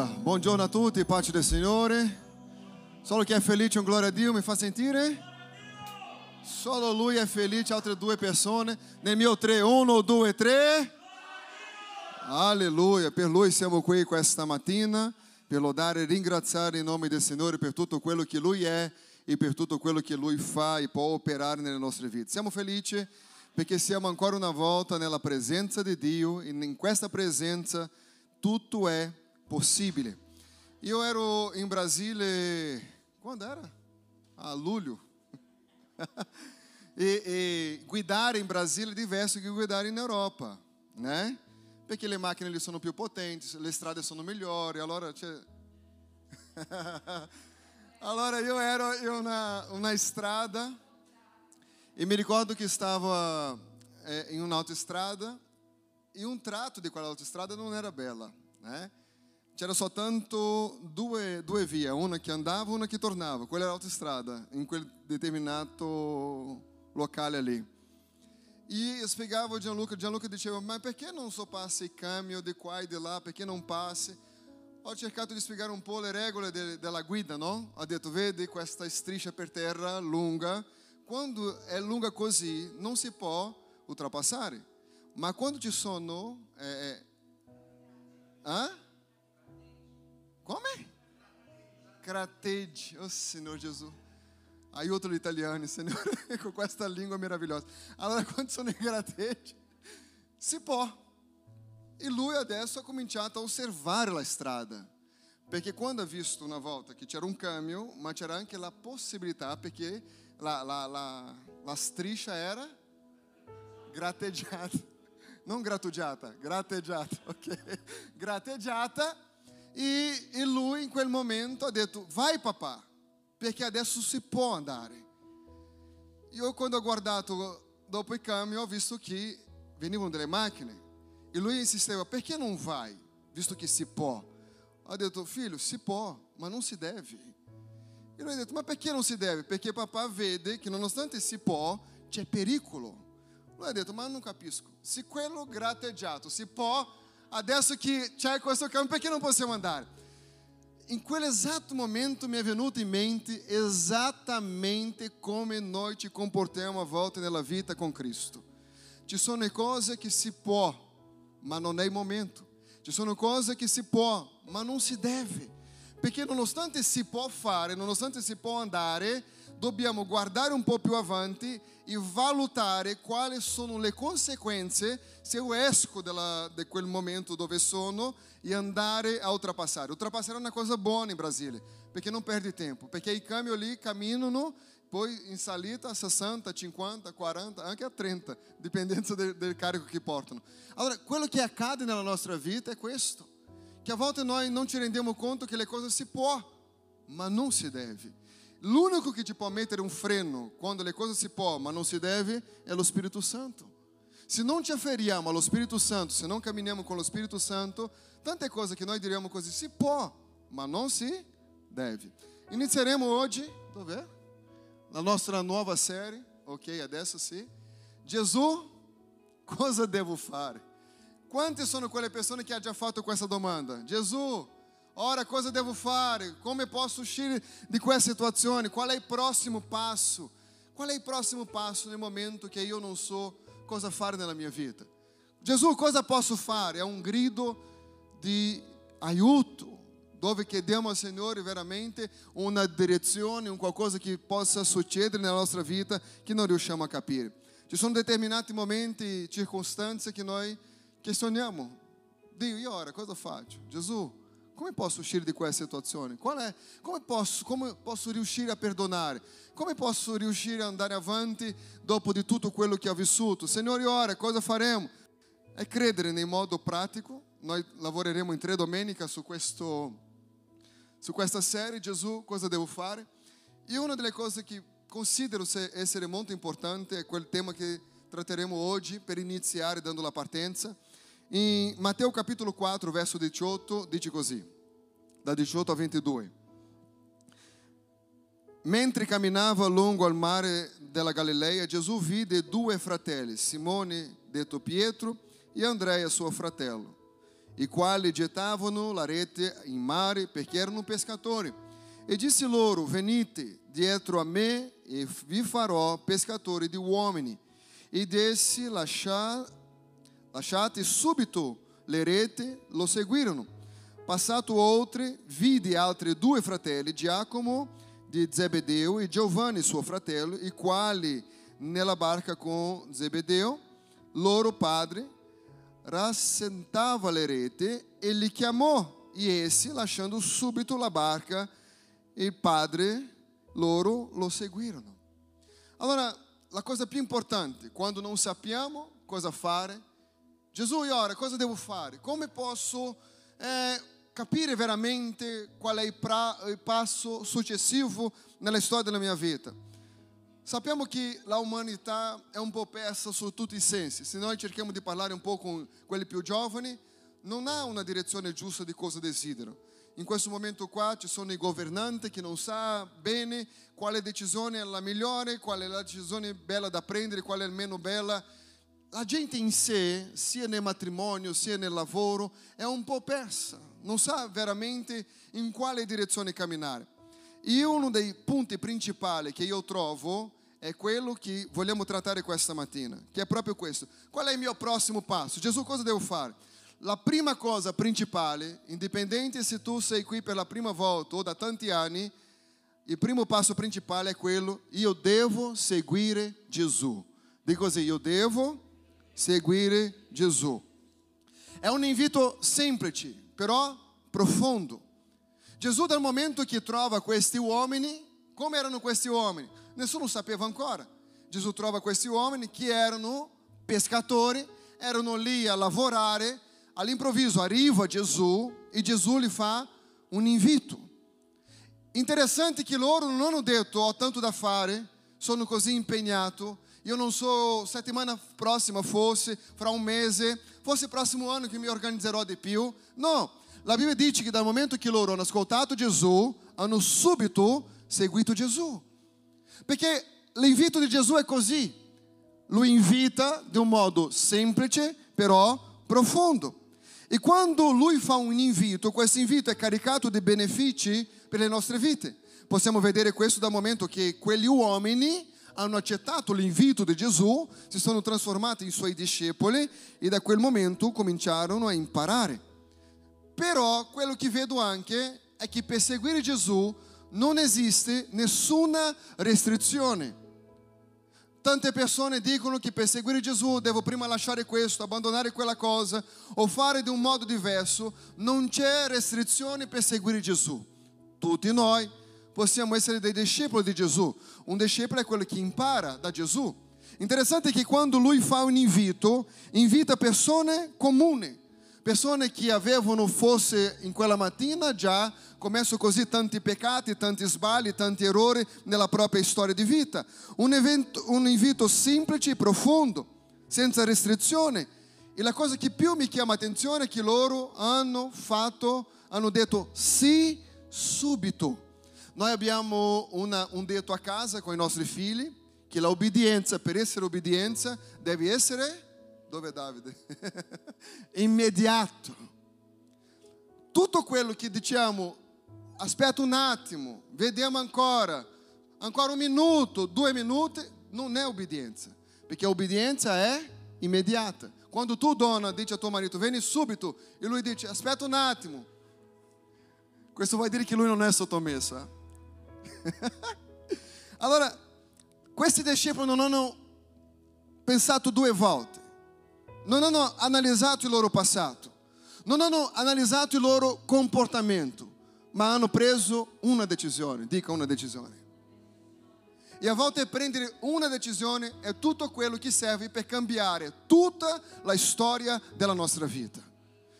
Alleluia. Buongiorno a tutti, pace del Signore. Solo chi è felice, un gloria a Dio, mi fa sentire? Solo lui è felice, altre due persone. Nel mio tre, uno, due, tre. Alleluia. Per lui siamo qui questa mattina per lodare e ringraziare in nome del Signore per tutto quello che lui è e per tutto quello che lui fa e può operare nelle nostre vite. Siamo felici perché siamo ancora una volta nella presenza di Dio e in questa presenza tutto è possível. e Eu era em Brasília, quando era? A ah, Lúlio. e, e guidar em Brasília é diverso que guidar na Europa, né? Porque as máquinas eles são mais potentes, as estradas são melhores, allora c'è... allora eu era eu na, na estrada e me recordo que estava é, em uma autoestrada e um trato de qual autoestrada não era bela, né? C'era soltanto due, due vie, una che andava e una che tornava, quella era l'autostrada, in quel determinato locale ali. E spiegavo a Gianluca, Gianluca diceva, ma perché non só passa il camion di qua e di là, perché non passi? Ho cercato di spiegare un po' le regole de, della guida, no? Ho detto, vedi questa striscia per terra lunga, quando è lunga così non si può ultrapassare, ma quando ci sono... Eh, eh, come? Cratege, oh Signor Gesù. Aiuto gli italiani, Signore, con questa lingua meravigliosa. Allora, quando sono in gratteggi, si può. E lui adesso ha cominciato a osservare la strada. Perché quando ha visto una volta che c'era un camion, ma c'era anche la possibilità, perché la, la, la, la striscia era gratteggiata. Non grattugiata, gratteggiata, ok? Gratteggiata. E, e lui in quel momento ha detto, vai papà, perché adesso si può andare. Io quando ho guardato dopo il camion ho visto che venivano delle macchine e lui insisteva, perché non vai, visto che si può? Ho detto, figlio, si può, ma non si deve. E lui ha detto, ma perché non si deve? Perché papà vede che nonostante si può, c'è pericolo. Lui ha detto, ma non capisco. Se quello gratteggiato si può, adesso che c'è questo camion, perché non possiamo andare? in quell'esatto momento mi è venuto in mente esattamente come noi ci comportiamo a volte nella vita con Cristo. Ci sono cose che si può, ma non è il momento. Ci sono cose che si può, ma non si deve. Perché nonostante si può fare, nonostante si può andare, dobbiamo guardare un po' più avanti e valutare quali sono le conseguenze se io esco della, di quel momento dove sono e andare a ultrapassare. Ultrapassare è una cosa buona in Brasile, perché non perde tempo, perché i camion lì camminano poi in salita a 60, 50, 40, anche a 30, dipendendo del, del carico che portano. Allora, quello che accade nella nostra vita è questo, che a volte noi non ci rendiamo conto che le cose si può, ma non si deve. L'unico che ci può mettere un freno quando le cose si può, ma non si deve, è lo Spirito Santo. Se non ci afferiamo allo Spirito Santo, se non camminiamo con lo Spirito Santo, tante cose che noi diremo così si può, ma non si deve. Inizieremo oggi, dov'è? La nostra nuova série, ok, adesso sì. Gesù, cosa devo fare? Quante sono quelle persone che hanno già fatto questa domanda? Gesù, ora cosa devo fare? Come posso uscire di questa situazione? Qual è il prossimo passo? Qual è il prossimo passo nel momento che io non so cosa fare nella mia vita? Gesù, cosa posso fare? È un grido di aiuto, dove chiediamo al Signore veramente una direzione, un qualcosa che possa succedere nella nostra vita che non riusciamo a capire. Ci sono determinati momenti, circostanze che noi questioniamo. Dio, e ora cosa faccio? Gesù, come posso uscire di questa situazione? È, come, posso, come posso riuscire a perdonare? Come posso riuscire ad andare avanti dopo di tutto quello che ho vissuto? Signore, ora cosa faremo? È credere in modo pratico. Noi lavoreremo in tre domeniche su, questo, su questa serie. Gesù, cosa devo fare? E una delle cose che considero essere molto importante è quel tema che tratteremo oggi per iniziare dando la partenza. In Matteo capitolo 4, verso 18, dice così, da 18 a 22. Mentre camminava lungo al mare della Galileia, Gesù vide due fratelli, Simone detto Pietro e Andrea suo fratello, i quali gettavano la rete in mare perché erano pescatori. E disse loro: Venite dietro a me e vi farò pescatori di uomini. Ed essi lascia, lasciate subito le rete, lo seguirono. Passato oltre, vide altri due fratelli, Giacomo di Zebedeo e Giovanni suo fratello, i quali nella barca con Zebedeo, loro padre, rassentava le rete e li chiamò e essi, lasciando subito la barca, il padre loro lo seguirono. Allora, la cosa più importante, quando non sappiamo cosa fare, Gesù, e ora cosa devo fare? Come posso eh, capire veramente qual è il, pra, il passo successivo nella storia della mia vita? Sappiamo che la umanità è un po' persa su tutti i sensi. Se noi cerchiamo di parlare un po' con quelli più giovani, non ha una direzione giusta di cosa desiderano. In questo momento qua ci sono i governanti che non sa bene quale decisione è la migliore, qual è la decisione bella da prendere, qual è la meno bella. La gente in sé, sia nel matrimonio, sia nel lavoro, è un po' persa, non sa veramente in quale direzione camminare. E uno dei punti principali che io trovo è quello che vogliamo trattare questa mattina, che è proprio questo. Qual è il mio prossimo passo? Gesù, cosa devo fare? La prima cosa principale, indipendente se tu sei qui per la prima volta o da tanti anni, il primo passo principale è quello, io devo seguire Gesù. Dico così, io devo seguire Gesù. È un invito semplice, però profondo. Gesù dal momento che trova questi uomini, come erano questi uomini? Nessuno sapeva ancora. Gesù trova questi uomini che erano pescatori, erano lì a lavorare, all'improvviso arriva Gesù e Gesù gli fa un invito. Interessante che loro non hanno detto ho tanto da fare, sono così impegnato, io non so, settimana prossima fosse, fra un mese, fosse il prossimo anno che mi organizzerò di più. No, la Bibbia dice che dal momento che loro hanno ascoltato Gesù, hanno subito seguito Gesù. Perché l'invito di Gesù è così, lo invita di un modo semplice, però profondo. E quando lui fa un invito, questo invito è caricato di benefici per le nostre vite. Possiamo vedere questo dal momento che quegli uomini hanno accettato l'invito di Gesù, si sono trasformati in suoi discepoli e da quel momento cominciarono a imparare. Però quello che vedo anche è che per seguire Gesù non esiste nessuna restrizione. Tante persone dicono che per seguire Gesù devo prima lasciare questo, abbandonare quella cosa o fare di un modo diverso. Non c'è restrizione per seguire Gesù. Tutti noi possiamo essere dei discepoli di Gesù. Un discepolo è quello che impara da Gesù. Interessante che quando lui fa un invito, invita persone comuni, persone che avevano forse in quella mattina già commesso così tanti peccati, tanti sbagli, tanti errori nella propria storia di vita. Un, evento, un invito semplice e profondo, senza restrizione. E la cosa che più mi chiama attenzione è che loro hanno fatto, hanno detto sì subito. Noi abbiamo una, un detto a casa con i nostri figli che l'obbedienza, per essere obbedienza, deve essere dove è Davide? Immediato. Tutto quello che diciamo, aspetta un attimo, vediamo ancora, ancora un minuto, due minuti, non è obbedienza, perché obbedienza è immediata. Quando tu, donna, dici a tuo marito, vieni subito, e lui dice, aspetta un attimo. Questo vuol dire che lui non è sottomesso. Eh? allora, questi discepoli non hanno pensato due volte non hanno analizzato il loro passato, non hanno analizzato il loro comportamento, ma hanno preso una decisione, dica una decisione. E a volte prendere una decisione è tutto quello che serve per cambiare tutta la storia della nostra vita.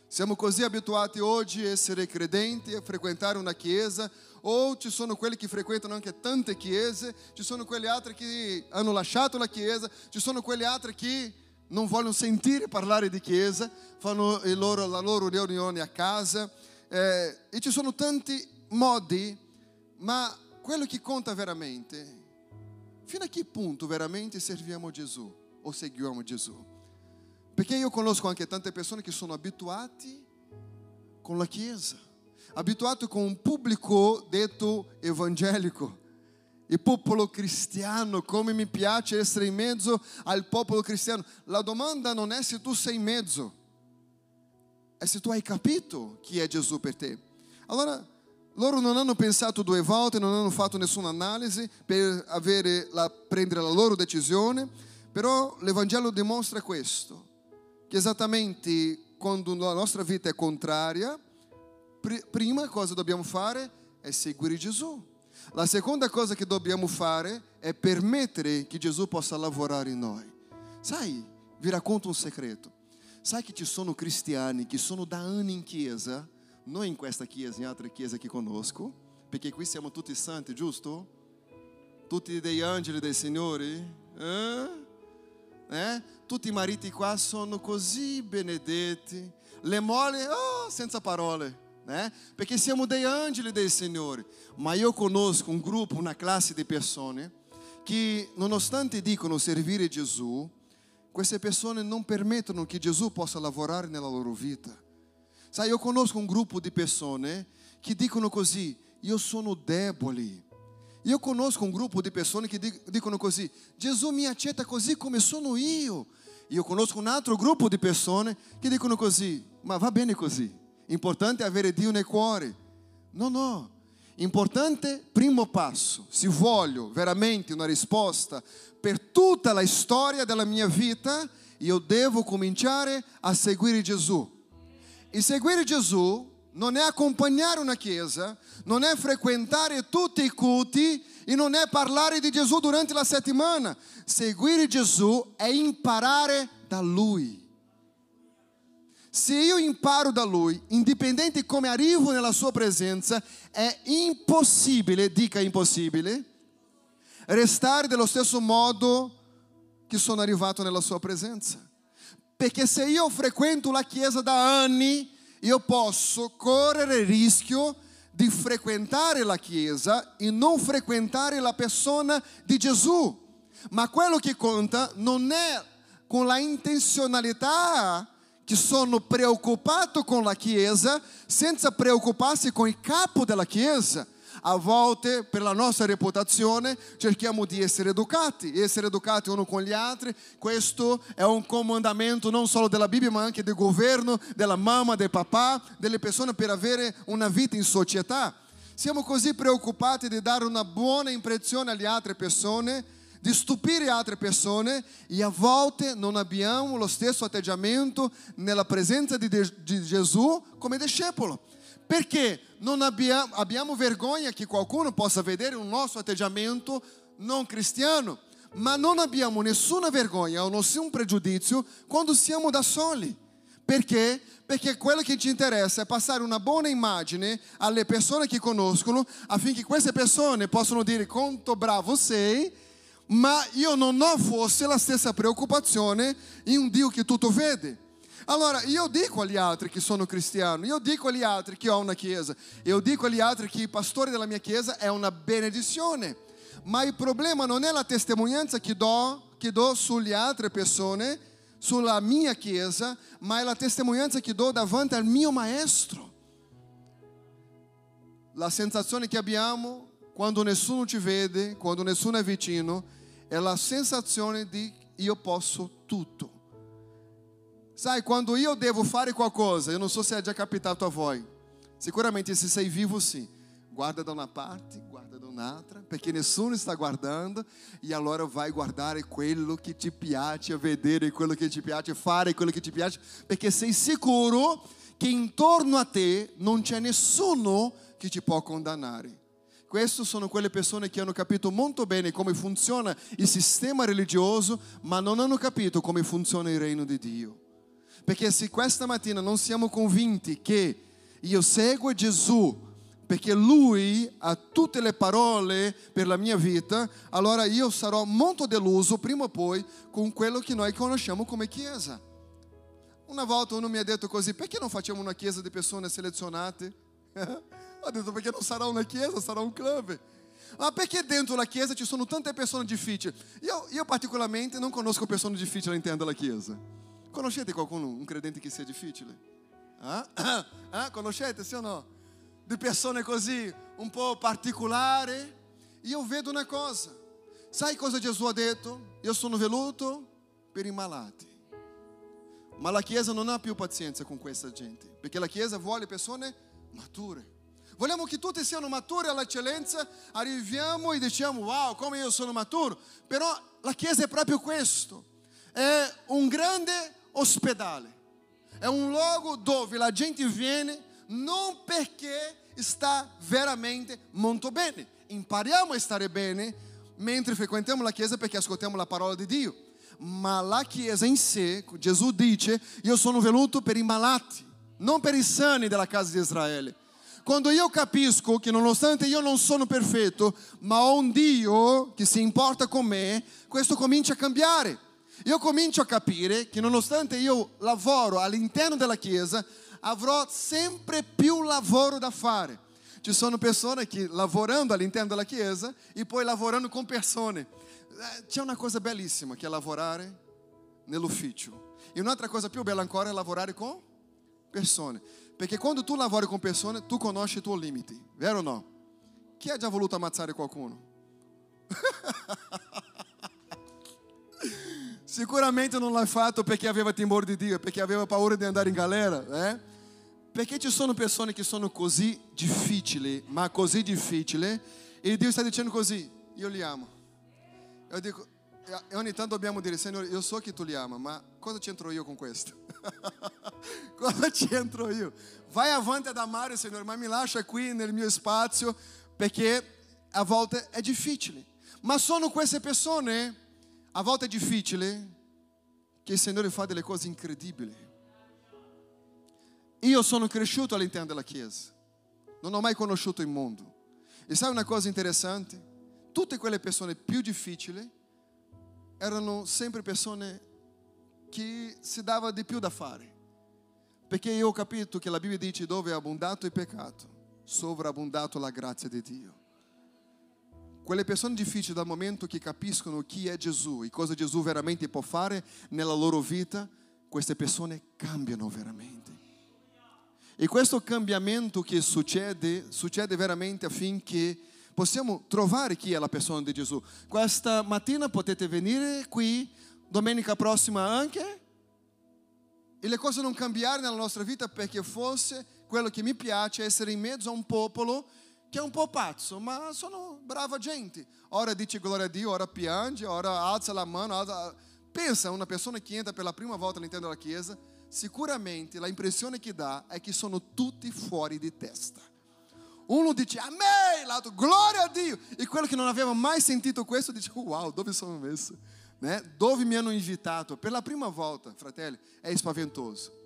Siamo così abituati oggi a essere credenti, a frequentare una chiesa, o ci sono quelli che frequentano anche tante chiese, ci sono quelli altri che hanno lasciato la chiesa, ci sono quelli altri che non vogliono sentire parlare di chiesa, fanno loro, la loro riunione a casa eh, e ci sono tanti modi, ma quello che conta veramente, fino a che punto veramente serviamo Gesù o seguiamo Gesù? Perché io conosco anche tante persone che sono abituate con la Chiesa, abituato con un pubblico detto evangelico. Il popolo cristiano, come mi piace essere in mezzo al popolo cristiano. La domanda non è se tu sei in mezzo, è se tu hai capito chi è Gesù per te. Allora, loro non hanno pensato due volte, non hanno fatto nessuna analisi per la, prendere la loro decisione, però l'Evangelo dimostra questo, che esattamente quando la nostra vita è contraria, prima cosa dobbiamo fare è seguire Gesù. La seconda cosa che dobbiamo fare è permettere che Gesù possa lavorare in noi. Sai, vi racconto un segreto. Sai che ci sono cristiani che sono da anni in chiesa, non in questa chiesa, in altre chiese che conosco, perché qui siamo tutti santi, giusto? Tutti degli angeli dei Signori? Eh? Eh? Tutti i mariti qua sono così benedetti, le mogli, oh, senza parole, né? Perché siamo dei angeli dei Signori. Ma io conosco un gruppo, una classe di persone che, nonostante dicono servire Gesù, queste persone non permettono che Gesù possa lavorare nella loro vita. Sai, io conosco un gruppo di persone che dicono così, io sono debole. Io conosco un gruppo di persone che dicono così, Gesù mi accetta così come sono io. Io conosco un altro gruppo di persone che dicono così, ma va bene così. Importante è avere Dio nel cuore. No, no. Importante, primo passo, se voglio veramente una risposta per tutta la storia della mia vita, io devo cominciare a seguire Gesù. E seguire Gesù non è accompagnare una chiesa, non è frequentare tutti i culti e non è parlare di Gesù durante la settimana. Seguire Gesù è imparare da Lui. Se io imparo da Lui, indipendente come arrivo nella Sua presenza, è impossibile, dica impossibile, restare dello stesso modo che sono arrivato nella sua presenza. Perché se io frequento la chiesa da anni, io posso correre il rischio di frequentare la chiesa e non frequentare la persona di Gesù. Ma quello che conta non è con la intenzionalità che sono preoccupato con la chiesa senza preoccuparsi con il capo della chiesa a volte per la nostra reputazione cerchiamo di essere educati, essere educati uno con gli altri. Questo è un comandamento non solo della Bibbia, ma anche del governo, della mamma, del papà, delle persone per avere una vita in società. Siamo così preoccupati di dare una buona impressione alle altre persone, di stupire altre persone e a volte non abbiamo lo stesso atteggiamento nella presenza di, di Gesù come discepolo. Perché non abbiamo, abbiamo vergogna che qualcuno possa vedere un nostro atteggiamento non cristiano, ma non abbiamo nessuna vergogna o nessun pregiudizio quando siamo da soli. Perché? Perché quello che ci interessa è passare una buona immagine alle persone che conoscono affinché queste persone possano dire quanto bravo sei, ma io non ho forse la stessa preoccupazione in un Dio che tutto vede. Allora io dico agli altri che sono cristiano, io dico agli altri che ho una chiesa, io dico agli altri che il pastore della mia chiesa è una benedizione, ma il problema non è la testimonianza che do, che do sulle altre persone, sulla mia chiesa, ma è la testimonianza che do davanti al mio maestro. La sensazione che abbiamo quando nessuno ci vede, quando nessuno è vicino, è la sensazione di io posso tutto. Sai, quando io devo fare qualcosa, eu não so se é già capitato a voi, sicuramente se sei vivo sim, guarda da uma parte, guarda da un'altra, perché nessuno sta guardando e allora vai guardare quello che ti piace vedere, quello che ti piace fare, quello che ti piace, perché sei sicuro che intorno a te non c'è nessuno che ti può condannare. Queste sono quelle persone che hanno capito molto bene come funziona il sistema religioso, ma non hanno capito come funziona il regno di Dio. Perché se questa mattina non siamo convinti che io seguo Gesù perché Lui ha tutte le parole per la mia vita, allora io sarò molto deluso prima o poi con quello che noi conosciamo come Chiesa. Una volta uno mi ha detto così, perché non facciamo una Chiesa di persone selezionate? Ho detto perché non sarà una Chiesa, sarà un club. Ma perché dentro la Chiesa ci sono tante persone difficili? Io, io particolarmente non conosco persone difficili all'interno della Chiesa. Conoscete qualcuno, un credente che sia difficile? Ah? Ah, conoscete, sì o no? Di persone così, un po' particolari. E io vedo una cosa. Sai cosa Gesù ha detto? Io sono venuto per i malati. Ma la Chiesa non ha più pazienza con questa gente, perché la Chiesa vuole persone mature. Vogliamo che tutti siano maturi all'eccellenza, arriviamo e diciamo wow, come io sono maturo. Però la Chiesa è proprio questo, è un grande ospedale, è un luogo dove la gente viene non perché sta veramente molto bene. Impariamo a stare bene mentre frequentiamo la Chiesa perché ascoltiamo la parola di Dio. Ma la Chiesa in sé, Gesù dice, io sono venuto per i malati, non per i sani della casa di Israele. Quando io capisco che nonostante io non sono perfetto, ma ho un Dio che si importa con me, questo comincia a cambiare. Io comincio a capire che nonostante io lavoro all'interno della Chiesa, avrò sempre più lavoro da fare. Ci sono persone che lavorando all'interno della Chiesa e poi lavorando con persone. Eh, c'è una cosa bellissima che è lavorare nell'ufficio. E un'altra cosa più bella ancora è lavorare con persone. Perché quando tu lavori con persone, tu conosci i tuoi limiti, vero o no? Chi ha già voluto ammazzare qualcuno? Sicuramente non l'ha fatto perché aveva timore di Dio, perché aveva paura di andare in galera, eh? Perché ci sono persone che sono così difficili, ma così difficili, e Dio sta dicendo così, io li amo. Io dico, e ogni tanto dobbiamo dire, Signore, io so che tu li ama, ma cosa c'entro io con questo? cosa c'entro io? Vai avanti ad amare, Signore, ma mi lascia qui nel mio spazio, perché a volte è difficile. Ma sono queste persone, a volte è difficile, che il Signore fa delle cose incredibili. Io sono cresciuto all'interno della Chiesa, non ho mai conosciuto il mondo. E sai una cosa interessante? Tutte quelle persone più difficili erano sempre persone che si dava di più da fare. Perché io ho capito che la Bibbia dice dove è abbondato il peccato, sovrabbondato la grazia di Dio. Quelle persone difficili dal momento che capiscono chi è Gesù e cosa Gesù veramente può fare nella loro vita, queste persone cambiano veramente. E questo cambiamento che succede, succede veramente affinché possiamo trovare chi è la persona di Gesù. Questa mattina potete venire qui, domenica prossima anche, e le cose non cambiare nella nostra vita perché forse quello che mi piace è essere in mezzo a un popolo che è un po' pazzo, ma sono brava gente. Ora dice gloria a Dio, ora piange, ora alza la mano. Alza... Pensa una persona che entra per la prima volta all'interno della chiesa, sicuramente l'impressione che dà è che sono tutti fuori di testa. Uno dice amém, l'altro gloria a Dio. E quello che non aveva mai sentito questo dice wow, dove sono messo? Né? Dove mi hanno invitato? Per la prima volta, fratelli, è spaventoso.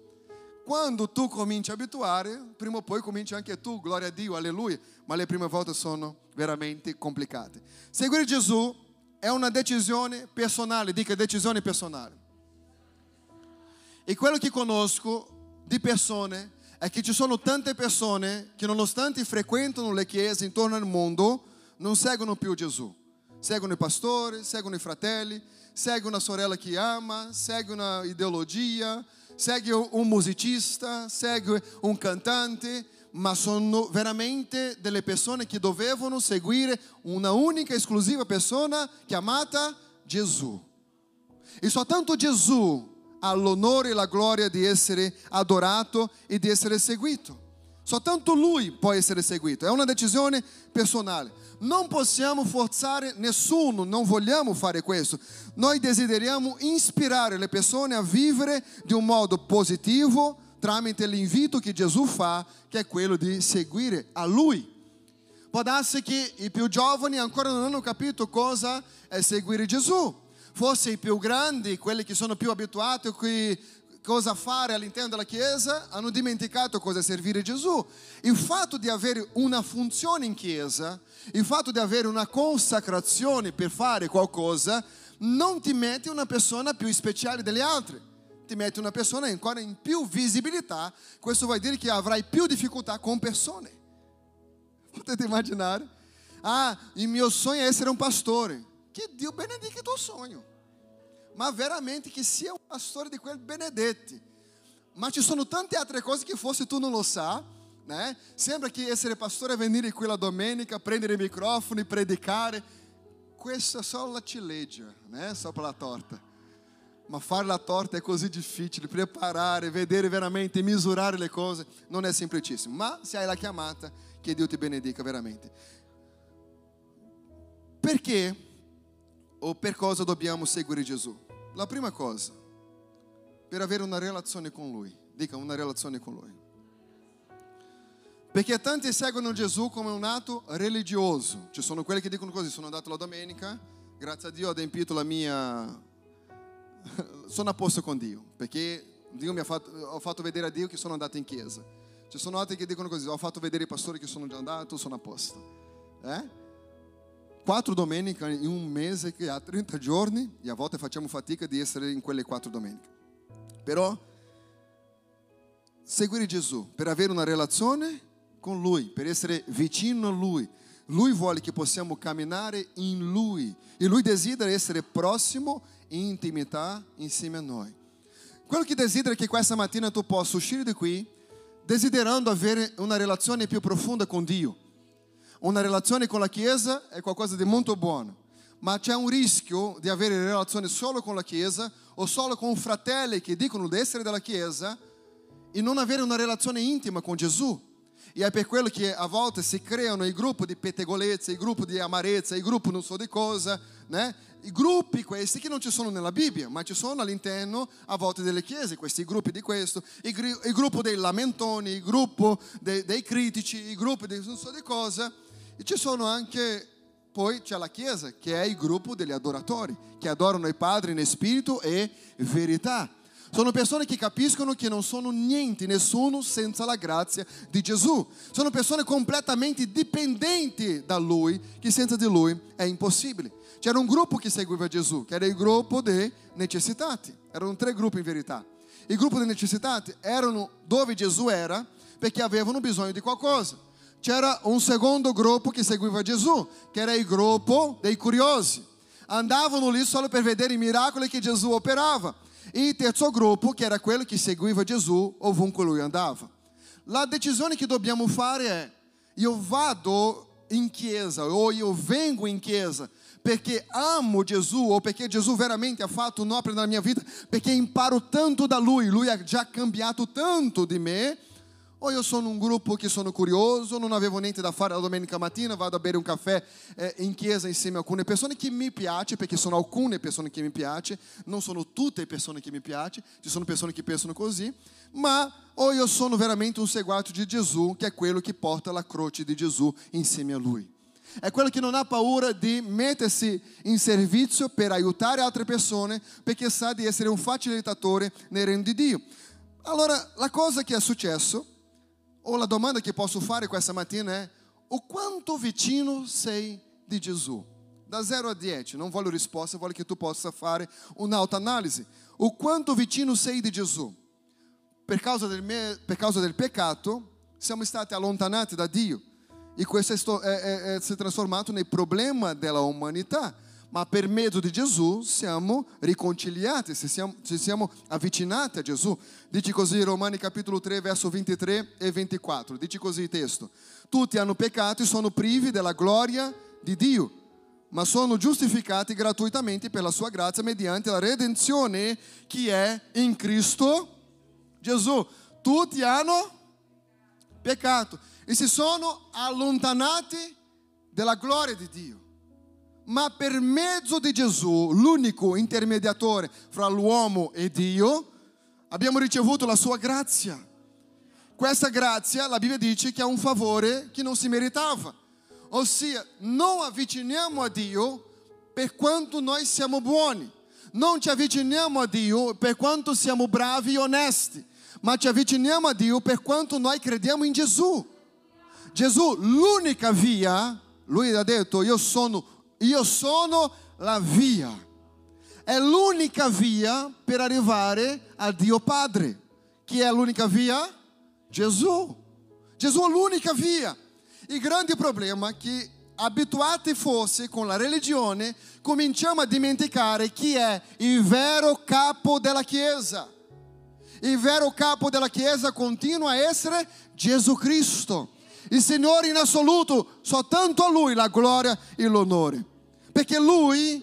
Quando tu cominci a abituare, prima o poi cominci anche tu, gloria a Dio, alleluia, ma le prime volte sono veramente complicate. Seguire Gesù è una decisione personale, dica decisione personale. E quello che conosco di persone è che ci sono tante persone che nonostante frequentano le chiese intorno al mondo, non seguono più Gesù. Seguono i pastori, seguono i fratelli, seguono una sorella che ama, seguono una ideologia, segue un musicista, segue un cantante, ma sono veramente delle persone che dovevano seguire una unica esclusiva persona chiamata Gesù. E soltanto Gesù ha l'onore e la gloria di essere adorato e di essere seguito. Soltanto Lui può essere seguito, è una decisione personale. Non possiamo forzare nessuno, non vogliamo fare questo. Noi desideriamo ispirare le persone a vivere di un modo positivo tramite l'invito che Gesù fa, che è quello di seguire a Lui. Può darsi che i più giovani ancora non hanno capito cosa è seguire Gesù. Forse i più grandi, quelli che sono più abituati a cosa fare all'interno della Chiesa, hanno dimenticato cosa servire Gesù. Il fatto di avere una funzione in Chiesa, il fatto di avere una consacrazione per fare qualcosa, non ti mette una persona più speciale delle altre, ti mette una persona ancora in più visibilità, questo vuol dire che avrai più difficoltà con persone. Potete immaginare? Ah, il mio sogno è essere un pastore. Que Deus benedica teu sonho. Mas veramente que sia um pastor di quel benedetti. Ma ci sono tante altre cose che forse tu non lo sai, né? Sembra che essere pastore è venire qui la domenica, prendere i microfoni, predicare. Questa è solo la ciliegia, né? Sopra la torta. Ma fare la torta è così difficile, preparare, vedere veramente, misurare le cose, non è semplicissimo. Ma se hai la chiamata, che Dio ti benedica veramente. Perché o per cosa dobbiamo seguire Gesù? La prima cosa, per avere una relazione con Lui. Dica una relazione con Lui. Perché tanti seguono Gesù come un atto religioso. Ci sono quelli che dicono così, sono andato la domenica, grazie a Dio ho adempito la mia... sono a posto con Dio, perché Dio mi ha fatto, ho fatto vedere a Dio che sono andato in chiesa. Ci sono altri che dicono così, ho fatto vedere i pastori che sono già andato, sono a posto. Eh? Quattro domeniche in un mese che ha 30 giorni e a volte facciamo fatica di essere in quelle quattro domeniche. Però seguire Gesù per avere una relazione con Lui, per essere vicino a Lui. Lui vuole che possiamo camminare in Lui e Lui desidera essere prossimo in intimità insieme a noi. Quello che desidera è che questa mattina tu possa uscire di qui desiderando avere una relazione più profonda con Dio. Una relazione con la Chiesa è qualcosa di molto buono, ma c'è un rischio di avere relazione solo con la Chiesa o solo con fratelli che dicono di essere della Chiesa e non avere una relazione intima con Gesù. E è per quello che a volte si creano i gruppi di pettegolezza, i gruppi di amarezza, i gruppi non so di cosa, né? I gruppi questi che non ci sono nella Bibbia, ma ci sono all'interno a volte delle chiese, questi gruppi di questo, il gruppo dei lamentoni, il gruppo dei, dei critici, il gruppo di non so di cosa, e ci sono anche poi c'è la Chiesa, che è il gruppo degli adoratori, che adorano il Padre in spirito e verità. Sono persone che capiscono che non sono niente, nessuno senza la grazia di Gesù. Sono persone completamente dipendenti da Lui, che senza di Lui è impossibile. C'era un gruppo che seguiva Gesù, che era il gruppo dei necessitati. Erano tre gruppi in verità. Il gruppo dei necessitati erano dove Gesù era perché avevano bisogno di qualcosa. C'era un secondo gruppo che seguiva Gesù, che era il gruppo dei curiosi. Andavano lì solo per vedere i miracoli che Gesù operava. E il terzo gruppo, che era quello che seguiva Gesù ovunque lui andava. La decisione che dobbiamo fare è: io vado in chiesa o io vengo in chiesa perché amo Gesù ou perché Gesù veramente ha fatto un'opera nella mia vita, perché imparo tanto da Lui, Lui ha già cambiato tanto di me o io sono un gruppo che sono curioso, non avevo niente da fare la domenica mattina, vado a bere un caffè eh, in chiesa insieme a alcune persone che mi piace, perché sono alcune persone che mi piace, non sono tutte le persone che mi piace, ci sono persone che pensano così, ma o io sono veramente un seguace di Gesù, che è quello che porta la croce di Gesù insieme a Lui. È quello che non ha paura di mettersi in servizio per aiutare altre persone, perché sa di essere un facilitatore nel regno di Dio. Allora, la cosa che è successo ou la domanda che posso fare questa mattina è: o quanto vicino sei di Gesù? Da 0 a 10, non voglio risposta, voglio che tu possa fare un'autoanalisi. O quanto vicino sei di Gesù? Per causa del, me, per causa del peccato, siamo stati allontanati da Dio. E questo è, è, è, si è trasformato nel problema della umanità ma per mezzo di Gesù siamo riconciliati, ci siamo, ci siamo avvicinati a Gesù. Dice così Romani capitolo 3, verso 23 e 24. Dice così il testo. Tutti hanno peccato e sono privi della gloria di Dio, ma sono giustificati gratuitamente per la sua grazia mediante la redenzione che è in Cristo Gesù. Tutti hanno peccato e si sono allontanati dalla gloria di Dio ma per mezzo di Gesù, l'unico intermediatore fra l'uomo e Dio, abbiamo ricevuto la sua grazia. Questa grazia, la Bibbia dice che è un favore che non si meritava, ossia non avviciniamo a Dio per quanto noi siamo buoni, non ci avviciniamo a Dio per quanto siamo bravi e onesti, ma ci avviciniamo a Dio per quanto noi crediamo in Gesù. Gesù, l'unica via, lui ha detto, io sono io sono la via. È l'unica via per arrivare a Dio Padre. Chi è l'unica via? Gesù. Gesù è l'unica via. Il grande problema è che abituati forse con la religione cominciamo a dimenticare chi è il vero capo della Chiesa. Il vero capo della Chiesa continua a essere Gesù Cristo. Il Signore in assoluto, soltanto a Lui la gloria e l'onore. Perché Lui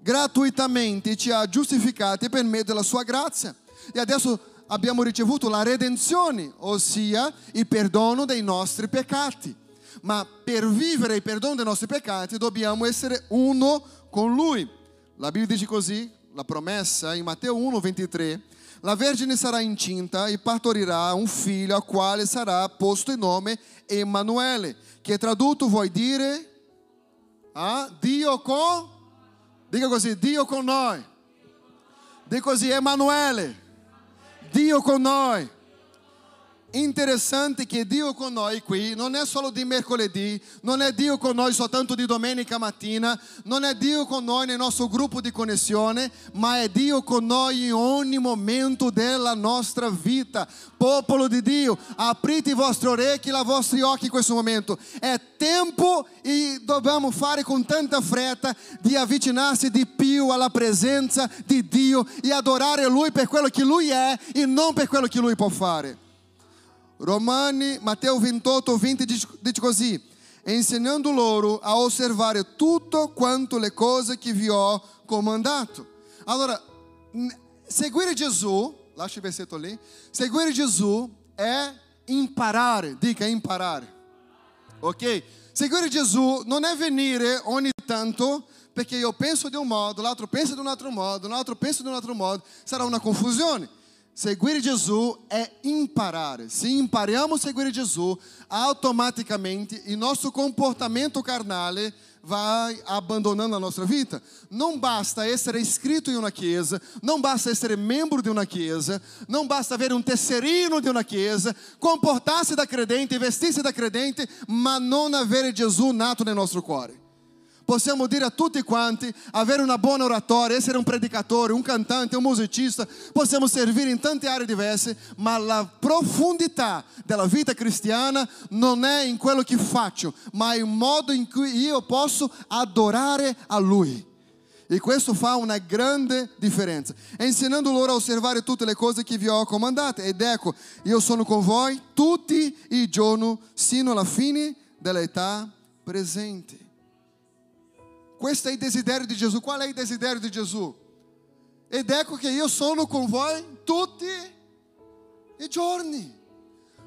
gratuitamente ci ha giustificati per mezzo della sua grazia. E adesso abbiamo ricevuto la redenzione, ossia il perdono dei nostri peccati. Ma per vivere il perdono dei nostri peccati dobbiamo essere uno con Lui. La Bibbia dice così, la promessa in Matteo 1, 23. La Vergine sarà incinta e partorirà un figlio al quale sarà posto il nome Emanuele, che tradotto vuol dire ah, Dio con, dica così, Dio con noi. Dica così, Emanuele, Dio con noi. Interessante che Dio con noi qui non è solo di mercoledì, non è Dio con noi soltanto di domenica mattina, non è Dio con noi nel nostro gruppo di connessione, ma è Dio con noi in ogni momento della nostra vita. Popolo di Dio, aprite i vostri orecchi e i vostri occhi in questo momento. È tempo e dobbiamo fare con tanta fretta di avvicinarsi di più alla presenza di Dio e adorare Lui per quello che Lui è e non per quello che Lui può fare. Romani, Matteo 28, 20 dice, dice così, ensinando loro a osservare tutto quanto le cose che vi ho comandato. Allora, seguire Gesù, lascia il versetto lì, seguire Gesù è imparare, dica imparare, ok? Seguire Gesù non è venire ogni tanto perché io penso di un modo, l'altro pensa di un altro modo, l'altro pensa di un altro modo, sarà una confusione. Seguire Gesù é imparar. Se impariamo a seguire Gesù, automaticamente o nosso comportamento carnal vai abandonando a nossa vida. Não basta ser inscrito em uma chiesa, não basta ser membro de uma chiesa, não basta ver um tesserino de uma chiesa, comportar-se da credente, vestir-se da credente, mas não haver Jesus nato no nosso cuore. Possiamo dire a tutti quanti, avere una buona oratoria, essere un predicatore, un cantante, un musicista, possiamo servire in tante aree diverse, ma la profondità della vita cristiana non è in quello che faccio, ma in modo in cui io posso adorare a Lui. E questo fa una grande differenza. E insegnando loro a osservare tutte le cose che vi ho comandate. Ed ecco, io sono con voi tutti i giorni, sino alla fine dell'età presente. Questo è il desiderio di Gesù. Qual è il desiderio di Gesù? Ed ecco che io sono con voi tutti i giorni.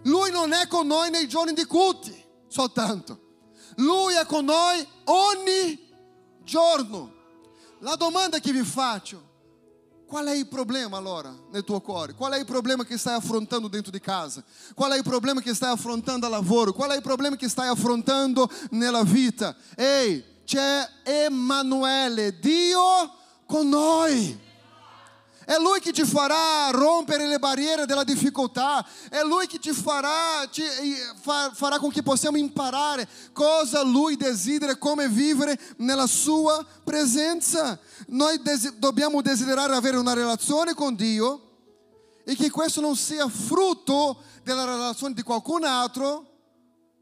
Lui non è con noi nei giorni di culti soltanto. Lui è con noi ogni giorno. La domanda che vi faccio, qual è il problema allora nel tuo cuore? Qual è il problema che stai affrontando dentro di casa? Qual è il problema che stai affrontando al lavoro? Qual è il problema che stai affrontando nella vita? Ehi, c'è Emanuele, Dio con noi. É Lui que te fará romper le barriere della difficoltà. É Lui que te fará, te, fará com que possamos imparare cosa Lui desidera come vivere nella sua presenza. Noi des, dobbiamo desiderare avere una relazione con Dio e che questo non sia frutto della relazione di qualcun altro,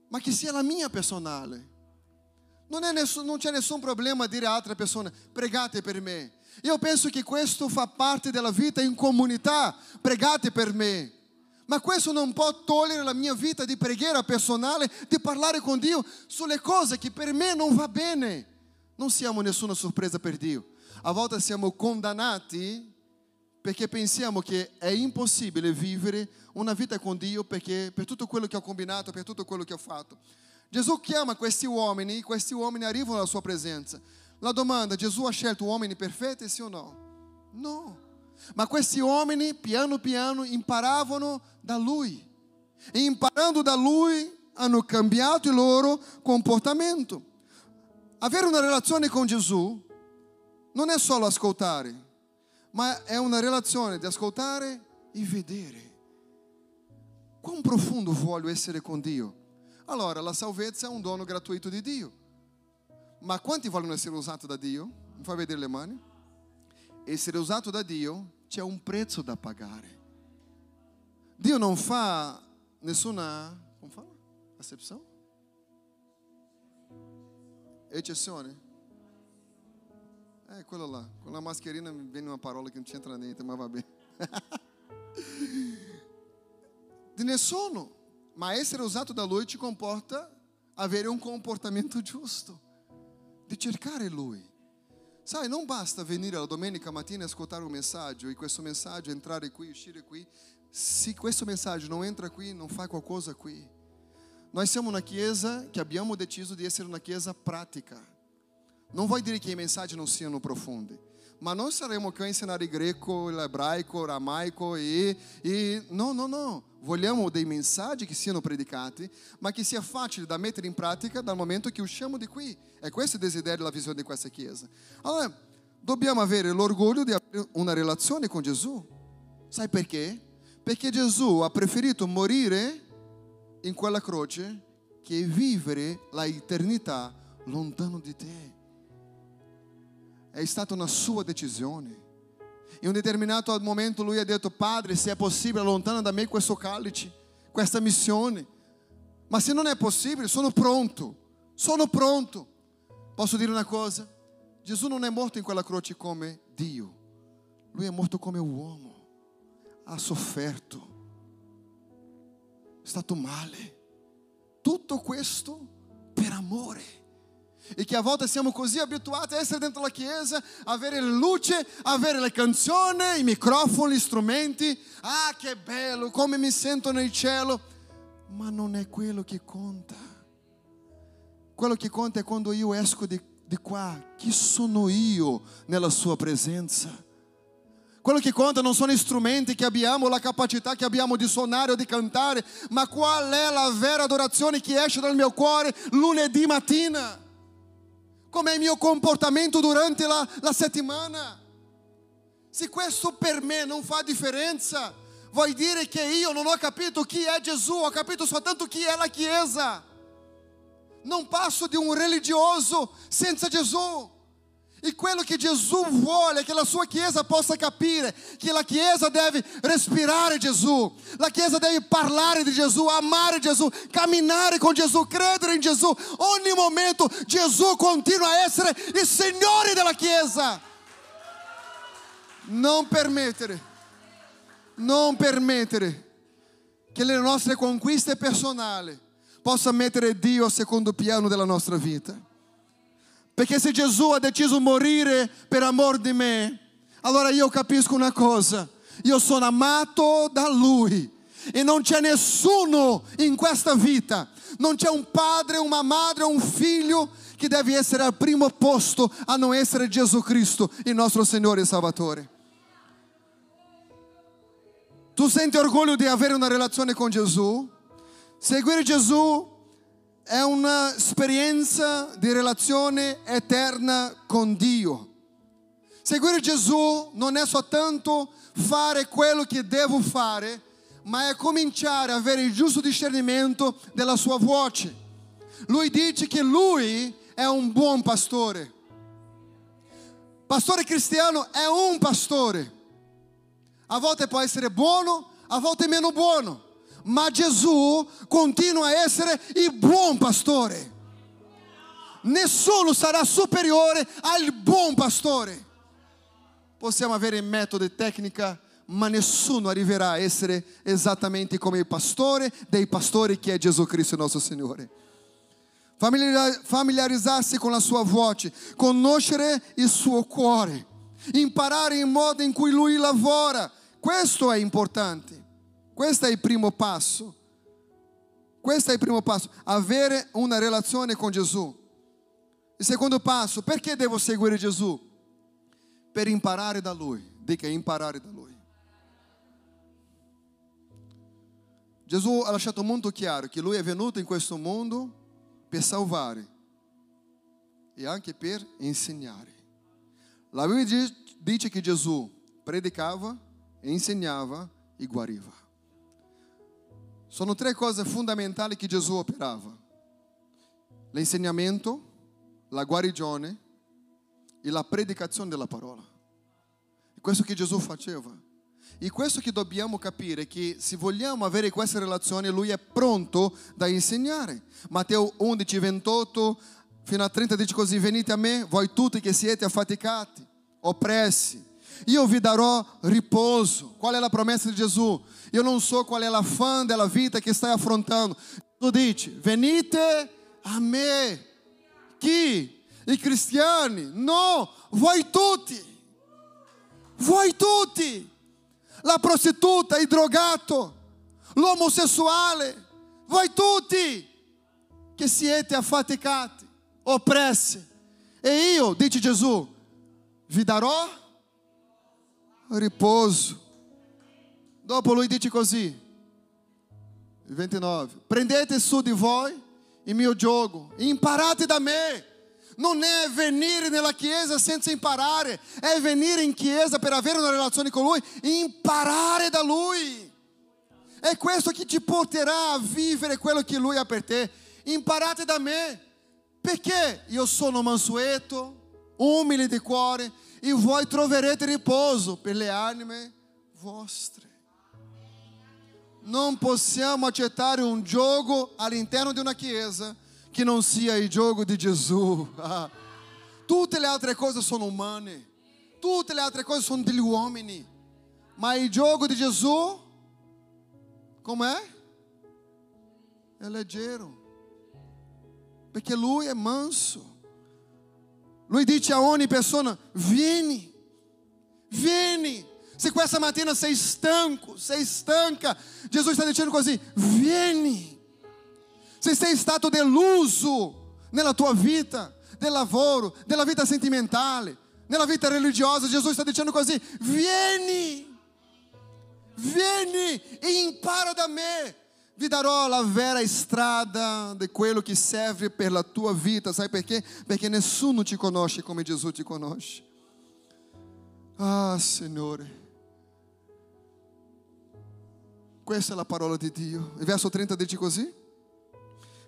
ma che sia la mia personale. Non, nessun, non c'è nessun problema dire a altre persone pregate per me. Io penso che questo fa parte della vita in comunità, pregate per me. Ma questo non può togliere la mia vita di preghiera personale, di parlare con Dio sulle cose che per me non va bene. Non siamo nessuna sorpresa per Dio. A volte siamo condannati perché pensiamo che è impossibile vivere una vita con Dio perché per tutto quello che ho combinato, per tutto quello che ho fatto. Gesù chiama questi uomini e questi uomini arrivano alla sua presenza. La domanda, Gesù ha scelto uomini perfetti, sì o no? No. Ma questi uomini, piano piano, imparavano da Lui. E imparando da Lui, hanno cambiato il loro comportamento. Avere una relazione con Gesù non è solo ascoltare, ma è una relazione di ascoltare e vedere. Quão profundo voglio essere con Dio? Allora, la salvezza è un dono gratuito di Dio. Ma quanti vogliono essere usati da Dio? Mi fa vedere le mani? Essere usato da Dio c'è un prezzo da pagare. Dio non fa nessuna, come fala? Accezione? Eccezione? É, quello là. Con la mascherina mi viene una parola che non c'entra niente, ma va bene. Di nessuno. Ma essere usato da ti comporta avere un comportamento giusto, di cercare Lui. Sai, non basta venire la domenica mattina e ascoltare un messaggio e questo messaggio entrare qui, uscire qui. Se questo messaggio non entra qui, non fa qualcosa qui. Noi siamo una chiesa che abbiamo deciso di essere una chiesa pratica. Non vuol dire che i messaggi non siano profondi, ma non saremo qui a insegnare greco, ebraico, aramaico e, e... No, no, no. Vogliamo dei messaggi che siano predicati, ma che sia facile da mettere in pratica dal momento che usciamo di qui. E questo è il desiderio, la visione di questa chiesa. Allora, dobbiamo avere l'orgoglio di avere una relazione con Gesù. Sai perché? Perché Gesù ha preferito morire in quella croce che vivere la eternità lontano di te. È stata una sua decisione. In un determinato momento lui ha detto, Padre, se è possibile, allontana da me questo calice, questa missione. Ma se non è possibile, sono pronto, sono pronto. Posso dire una cosa? Gesù non è morto in quella croce come Dio, lui è morto come uomo, ha sofferto, è stato male. Tutto questo per amore. E che a volte siamo così abituati a essere dentro la chiesa, avere luce, avere le canzoni, i microfoni, gli strumenti. Ah, che bello, come mi sento nel cielo. Ma non è quello che conta. Quello che conta è quando io esco di, di qua. Chi sono io nella sua presenza? Quello che conta non sono gli strumenti che abbiamo, la capacità che abbiamo di suonare o di cantare, ma qual è la vera adorazione che esce dal mio cuore lunedì mattina com'è il mio comportamento durante la, la settimana. Se questo per me non fa differenza, vuol dire che io non ho capito chi è Gesù, ho capito soltanto chi è la Chiesa. Non passo di un religioso senza Gesù. E quello che Gesù vuole che la sua Chiesa possa capire che la Chiesa deve respirare Gesù, la Chiesa deve parlare di Gesù, amare Gesù, camminare con Gesù, credere in Gesù. Ogni momento Gesù continua a essere il Signore della Chiesa. Non permettere, non permettere che le nostre conquiste personali possano mettere Dio a secondo piano della nostra vita. Perché se Gesù ha deciso di morire per amor di me, allora io capisco una cosa, io sono amato da Lui e non c'è nessuno in questa vita, non c'è un padre, una madre, un figlio che deve essere al primo posto a non essere Gesù Cristo, il nostro Signore e Salvatore. Tu senti orgoglio di avere una relazione con Gesù? Seguire Gesù è un'esperienza di relazione eterna con Dio. Seguire Gesù non è soltanto fare quello che devo fare, ma è cominciare a avere il giusto discernimento della sua voce. Lui dice che lui è un buon pastore. Pastore cristiano è un pastore. A volte può essere buono, a volte meno buono ma Gesù continua a essere il buon pastore. Nessuno sarà superiore al buon pastore. Possiamo avere metodi e tecnica, ma nessuno arriverà a essere esattamente come il pastore dei pastori che è Gesù Cristo nostro Signore. Familiarizzarsi con la sua voce, conoscere il suo cuore, imparare il modo in cui lui lavora. Questo è importante. Questo è il primo passo. Questo è il primo passo, avere una relazione con Gesù. Il secondo passo, perché devo seguire Gesù? Per imparare da Lui. Dica imparare da Lui. Gesù ha lasciato molto chiaro che Lui è venuto in questo mondo per salvare e anche per insegnare. La Bibbia dice che Gesù predicava, insegnava e guariva. Sono tre cose fondamentali che Gesù operava. L'insegnamento, la guarigione e la predicazione della parola. È questo che Gesù faceva. E questo che dobbiamo capire che se vogliamo avere questa relazione, Lui è pronto da insegnare. Matteo 11, 28 fino a 30 dice così, venite a me, voi tutti che siete affaticati, oppressi, eu vi darò riposo. Qual é a promessa de Jesus? Eu não sou qual é a fã della vita que está afrontando. Tu venite a me. Chi? I cristiani? No, voi tutti. Voi tutti. La prostituta, il drogato, l'omosessuale, voi tutti che siete affaticati, oppressi. E io, dice Gesù, vi darò riposo. Dopo lui dice così, 29, prendete su di voi il mio gioco, imparate da me. Non è venire nella chiesa senza imparare, è venire in chiesa per avere una relazione con Lui, imparare da Lui. È questo che ti porterà a vivere quello che Lui ha per te. Imparate da me, perché io sono mansueto, umile di cuore, e voi troverete riposo per le anime vostre. Non possiamo accettare un gioco all'interno di una chiesa non sia il gioco di Gesù. Ah. Tutte le altre cose sono umane, tutte le altre cose sono degli uomini, ma il gioco di Gesù, com'è? È leggero, perché lui è manso. Lui dice a ogni persona: Vieni, vieni. Se questa mattina sei stanco, sei stanca, Jesus está dizendo così: Vieni. Se sei stato deluso nella tua vita, del lavoro, della vita sentimentale, nella vita religiosa, Jesus está dizendo così: Vieni, vieni e impara da me. Vi darò la vera strada di quello che serve per la tua vita. Sai perché? Perché nessuno ti conosce come Gesù ti conosce. Ah, Signore. Questa è la parola di Dio. Il verso 30 dice così.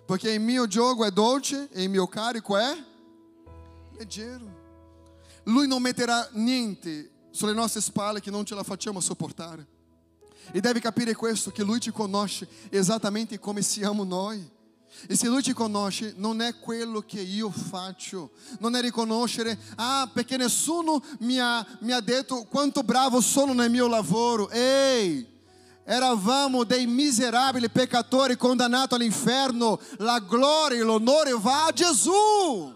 Perché il mio gioco è dolce e il mio carico è leggero. Lui non metterà niente sulle nostre spalle che non ce la facciamo sopportare. E deve capire questo, che Lui ti conosce esattamente come siamo noi. E se Lui ti conosce, non è quello che io faccio, non è riconoscere, ah, perché nessuno mi ha, mi ha detto quanto bravo sono nel mio lavoro. Ehi! Eravamo dei miserabili peccatori condannati all'inferno, la gloria e l'onore va a Gesù.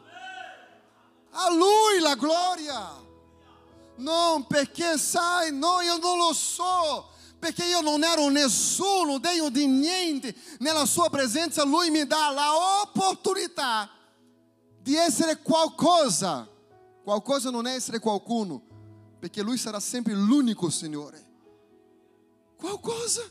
A Lui la gloria. Non perché sai, no, io non lo so, perché io non ero nessuno, degno di niente, nella sua presenza Lui mi dà la opportunità di essere qualcosa. Qualcosa non è essere qualcuno, perché Lui sarà sempre l'unico Signore. Qualcosa.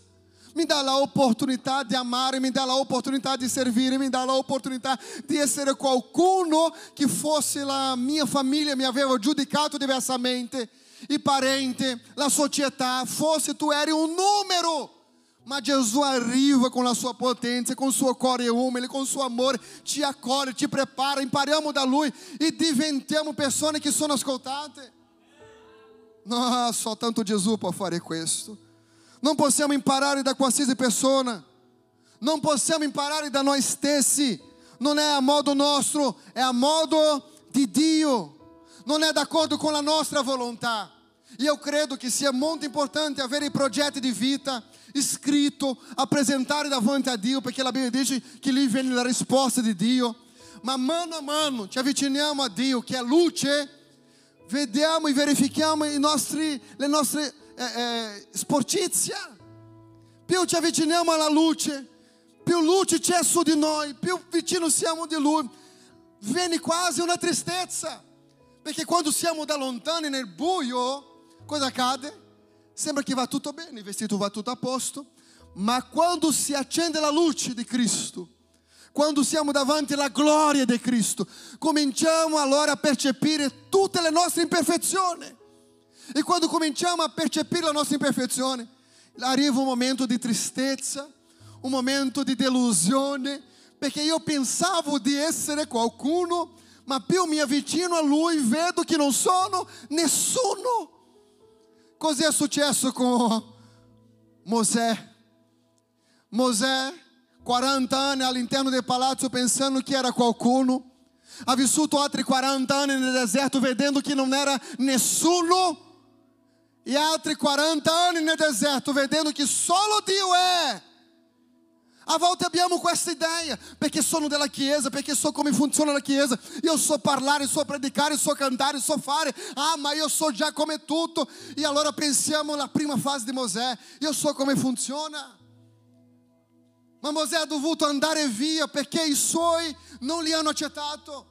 Me dá a oportunidade de amar, me dá a oportunidade de servir, me dá a oportunidade de ser qualcuno que fosse a minha família me aveva giudicato diversamente, e parente, a sociedade, fosse tu eri um número. Mas Jesus arriva com a sua potência, com sua core umile, com seu amor, te acolhe, te prepara, impariamo da luz e diventiamo persone che sono ascoltate. No, só tanto Jesus può fare questo. Non possiamo imparare da qualsiasi persona. Non possiamo imparare da noi stessi. Non è a modo nostro, è a modo di Dio. Non è d'accordo con la nostra volontà. E eu credo que sia muito importante avere progetti di vita scritto, apresentare davanti a Dio, perché la Bibbia dice che lì viene la risposta di Dio. Ma mano a mano ci avviciniamo a Dio, che è luce, vediamo e verifichiamo i nostri, le nostre é, é, sporcizia, più ci avviciniamo alla luce, più luce c'è su di noi, più vicino siamo di Lui, viene quasi una tristezza, perché quando siamo da lontano nel buio, cosa accade? Sembra che va tutto bene, il vestito va tutto a posto, ma quando si accende la luce di Cristo, quando siamo davanti alla gloria di Cristo, cominciamo allora a percepire tutte le nostre imperfezioni. E quando cominciamo a percepire la nostra imperfeição, arriva um momento de tristeza, um momento de delusione, perché io pensavo di essere qualcuno, ma più mi avvicino a Lui vedo che non sono nessuno. Così è successo con Mosè. Mosè, 40 anni all'interno del palazzo pensando che era qualcuno, ha vissuto altri 40 anni nel deserto vedendo che non era nessuno e altri 40 anni nel deserto, vedendo che solo Dio è. A volte abbiamo questa idea, perché sono della Chiesa, perché so come funziona la Chiesa, io so parlare, so predicare, so cantare, so fare, ah ma io so già come tutto, e allora pensiamo alla prima fase di Mosè, io so come funziona. Ma Mosè ha dovuto andare via perché i suoi non li hanno accettato.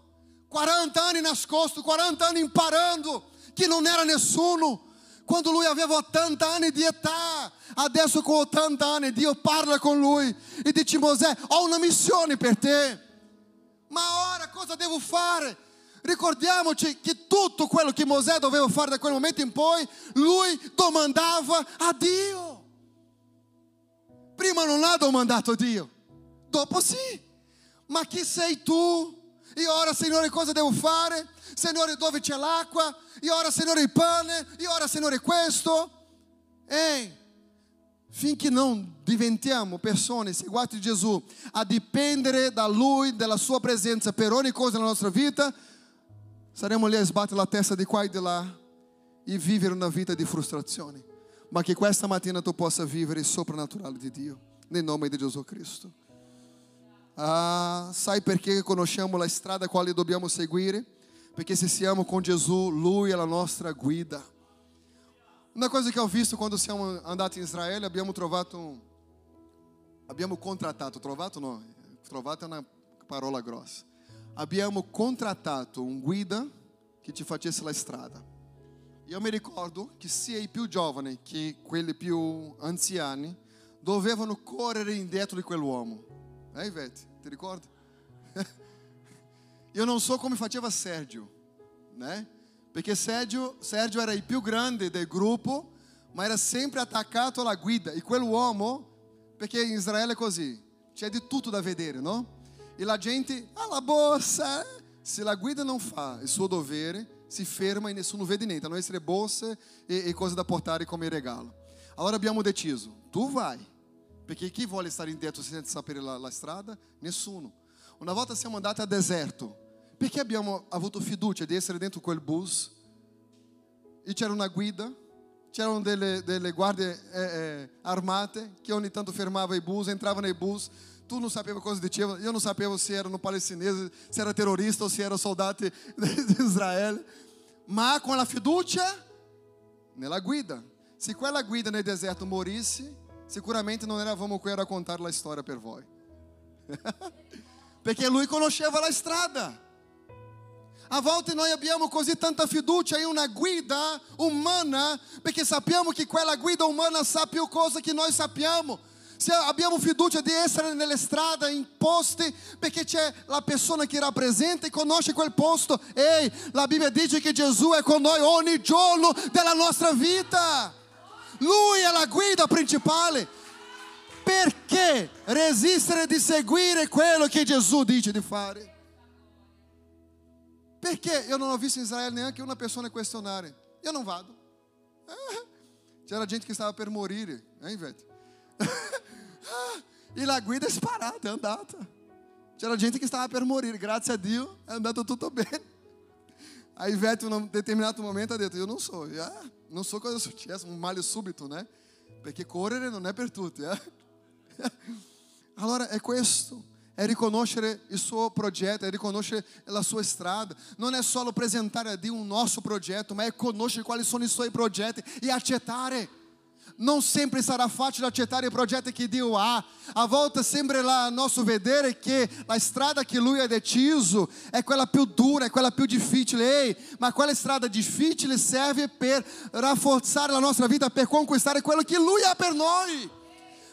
40 anni nascosto, 40 anni imparando, che non era nessuno. Quando lui aveva 80 anni di età, adesso con 80 anni Dio parla con lui e dice Mosè, ho una missione per te. Ma ora cosa devo fare? Ricordiamoci che tutto quello che Mosè doveva fare da quel momento in poi, lui domandava a Dio. Prima non ha domandato a Dio, dopo sì. Ma chi sei tu? E ora, Signore, cosa devo fare? Signore, dove c'è l'acqua? E ora, Signore, il pane? E ora, Signore, questo? Ehi, finché non diventiamo persone seguate di Gesù a dipendere da Lui, dalla Sua presenza per ogni cosa nella nostra vita, saremo lì a sbattere la testa di qua e di là e vivere una vita di frustrazione. Ma che questa mattina tu possa vivere il soprannaturale di Dio, nel nome di Gesù Cristo. Ah, sai perché conosciamo la strada quale dobbiamo seguire? Perché se siamo com Jesus, Lui è la nostra guida. Uma coisa que eu visto quando siamo andati in Israele, abbiamo trovato um, abbiamo contrattato, trovato no, trovato è una parola grossa. Abbiamo contrattato un guida che ci facesse la strada. Io mi ricordo che sia i più giovani che quelli più anziani dovevano correre indietro di quell'uomo. É, Ivete? recorda? eu não sou como Fativa Sérgio, né? Porque Sérgio, Sérgio era o più grande do grupo, mas era sempre atacado pela guida. E aquele homem, porque em Israel é così, tinha de tudo da vedere, não? E a gente, alla bolsa, eh? se a guida não faz o seu dever, se ferma e nessuno vede nem a não ser bolsa e, e da da e comer regalo. Allora abbiamo deciso, tu vai perché chi vuole stare indietro senza sapere la, la strada? Nessuno. Una volta siamo andati a deserto, perché abbiamo avuto fiducia di essere dentro quel bus e c'era una guida, c'erano delle, delle guardie eh, eh, armate che ogni tanto fermavano i bus, entravano nei bus, tu non sapevi cosa diceva, io non sapevo se erano palestinesi, se era terrorista o se erano soldati di Israele, ma con la fiducia nella guida. Se quella guida nel deserto morisse, sicuramente non eravamo qui a raccontare la storia per voi. Perché lui conosceva la strada. A volte noi abbiamo così tanta fiducia in una guida umana, perché sappiamo che quella guida umana sa più cose che noi sappiamo. Se abbiamo fiducia di essere nelle strade, in posti, perché c'è la persona che rappresenta e conosce quel posto. Ehi, la Bibbia dice che Gesù è con noi ogni giorno della nostra vita. Lui è la guida principale. Perché resistere di seguire quello che Gesù dice di fare? Perché io non ho visto in Israele neanche una persona questionare. Io non vado. C'era gente che stava per morire, hein, Ivete? e la guida è sparata, è andata. C'era gente che stava per morire, grazie a Dio è andato tutto bene. A Ivete, in un determinato momento, ha detto: Io non so, ah, non so cosa è successo, un male subito, né? Perché correre non è per tutti. Eh? Allora è questo. è riconoscere il suo progetto, è riconoscere la sua strada. Non è solo apresentare a Dio um nosso projeto, mas é conoscere quali sono i suoi progetti e accettare. Non sempre sarà facile accettare progetto che Dio ha. A volta sempre lá nosso vedere che la strada che Lui ha deciso è quella più dura, è quella più difficile. Ei, ma quella strada difficile serve per rafforzare la nostra vita, per conquistare quello che Lui ha per noi.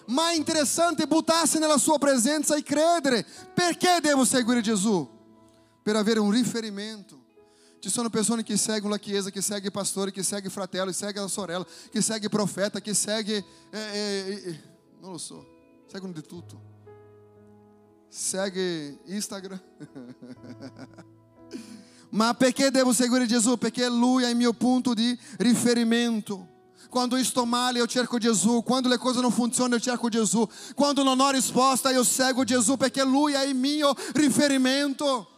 ma è interessante buttarsi nella sua presenza e credere. Perché devo seguire Gesù? Per avere un riferimento. Ci sono persone che seguono la Chiesa, che segue pastore, che segue fratello, che segue la sorella, che segue profeta, che segue... Eh eh, eh, eh, non lo so, seguono di tutto. Segue Instagram. Ma perché devo seguire Gesù? Perché Lui è il mio punto di riferimento. Quando estou mal, eu cerco Jesus. Quando le cose não funcionam, eu cerco Jesus. Quando não há resposta, eu cego Jesus, porque Lui é meu riferimento.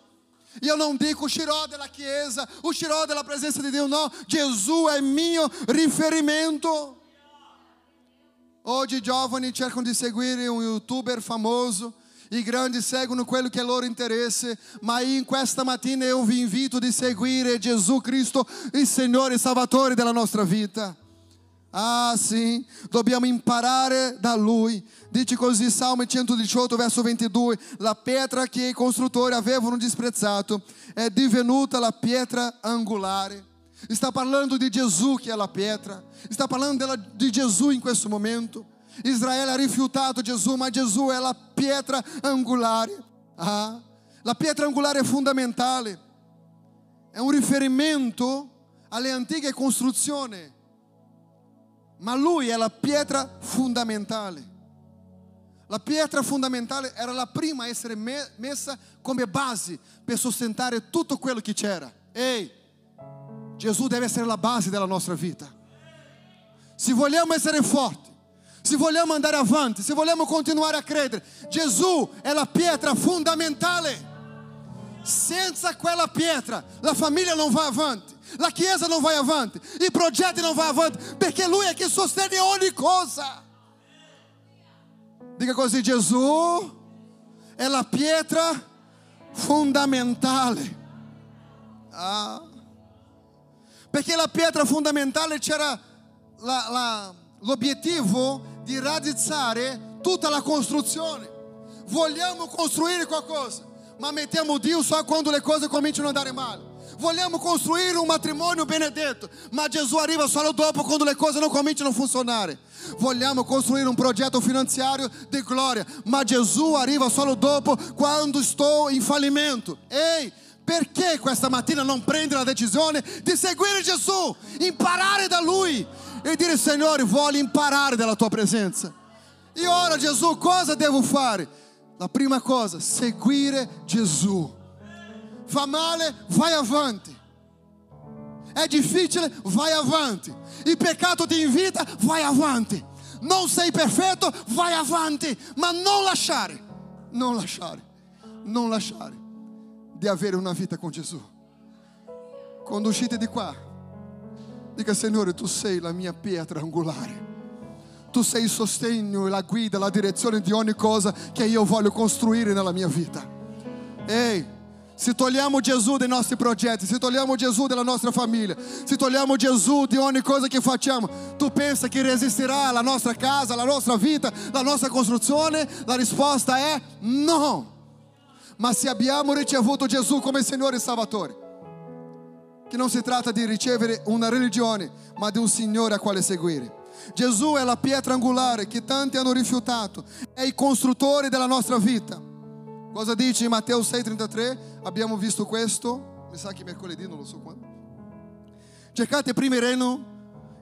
E eu não digo o xiró da chiesa, o xiró da presença de Deus, não. Jesus é meu riferimento. Oggi i giovani cercano di seguire un youtuber famoso, i grandi seguono quello che è loro interesse, ma in questa mattina eu vi invito a seguire Gesù Cristo, il Signore e Salvatore della nostra vita. Ah, sim, dobbiamo imparare da Lui. Dice così, Salmo 118, verso 22, la pietra che i costruttori avevano disprezzato è divenuta la pietra angolare. Está parlando de Jesus que é a pietra. Está parlando de Jesus em questo momento. Israele ha rifiutato Gesù, ma Gesù è la pietra angolare. Ah, la pietra angolare è fondamentale. È un riferimento alle antiche costruzioni. Ma lui è la pietra fondamentale. La pietra fondamentale era la prima a essere messa come base per sostentare tutto quello che c'era. Ehi, Gesù deve essere la base della nostra vita. Se vogliamo essere forti, se vogliamo andare avanti, se vogliamo continuare a credere, Gesù è la pietra fondamentale. Senza quella pietra, la famiglia non va avanti, la chiesa non va avanti, i progetti non vanno avanti, perché Lui è che sostiene ogni cosa. Dica così, Gesù è la pietra fondamentale. Ah. Perché la pietra fondamentale c'era la, la, l'obiettivo di radizzare tutta la costruzione. Vogliamo costruire qualcosa, ma mettiamo Dio só quando le cose cominciano a andare male. Vogliamo costruire un matrimonio benedetto, ma Gesù arriva solo dopo quando le cose non cominciano a funzionare. Vogliamo costruire un progetto finanziario di gloria, ma Gesù arriva solo dopo quando estou in fallimento. Ei, perché questa mattina non prendi la decisione di seguire Gesù, imparare da Lui e dire Signore voglio imparare dalla tua presenza. E ora Gesù cosa devo fare? La prima cosa, seguire Gesù. Fa male, vai avanti. È difficile, vai avanti. Il peccato ti invita, vai avanti. Non sei perfetto, vai avanti, ma non lasciare, non lasciare, non lasciare di avere una vita con Gesù. Quando uscite di qua, dica Signore, tu sei la mia pietra angolare. Tu sei il sostegno, la guida, la direzione di ogni cosa che io voglio costruire nella mia vita. Ehi, se togliamo Gesù dei nostri progetti, se togliamo Gesù della nostra famiglia, se togliamo Gesù di ogni cosa che facciamo, tu pensa che resistirà la nostra casa, la nostra vita, la nostra costruzione? La risposta è no. Ma se abbiamo ricevuto Gesù come Signore e Salvatore, che non si tratta di ricevere una religione, ma di un Signore a quale seguire. Gesù è la pietra angolare che tanti hanno rifiutato, è il costruttore della nostra vita. Cosa dice in Matteo 6,33? Abbiamo visto questo, mi sa che mercoledì, non lo so quando. Cercate prima il regno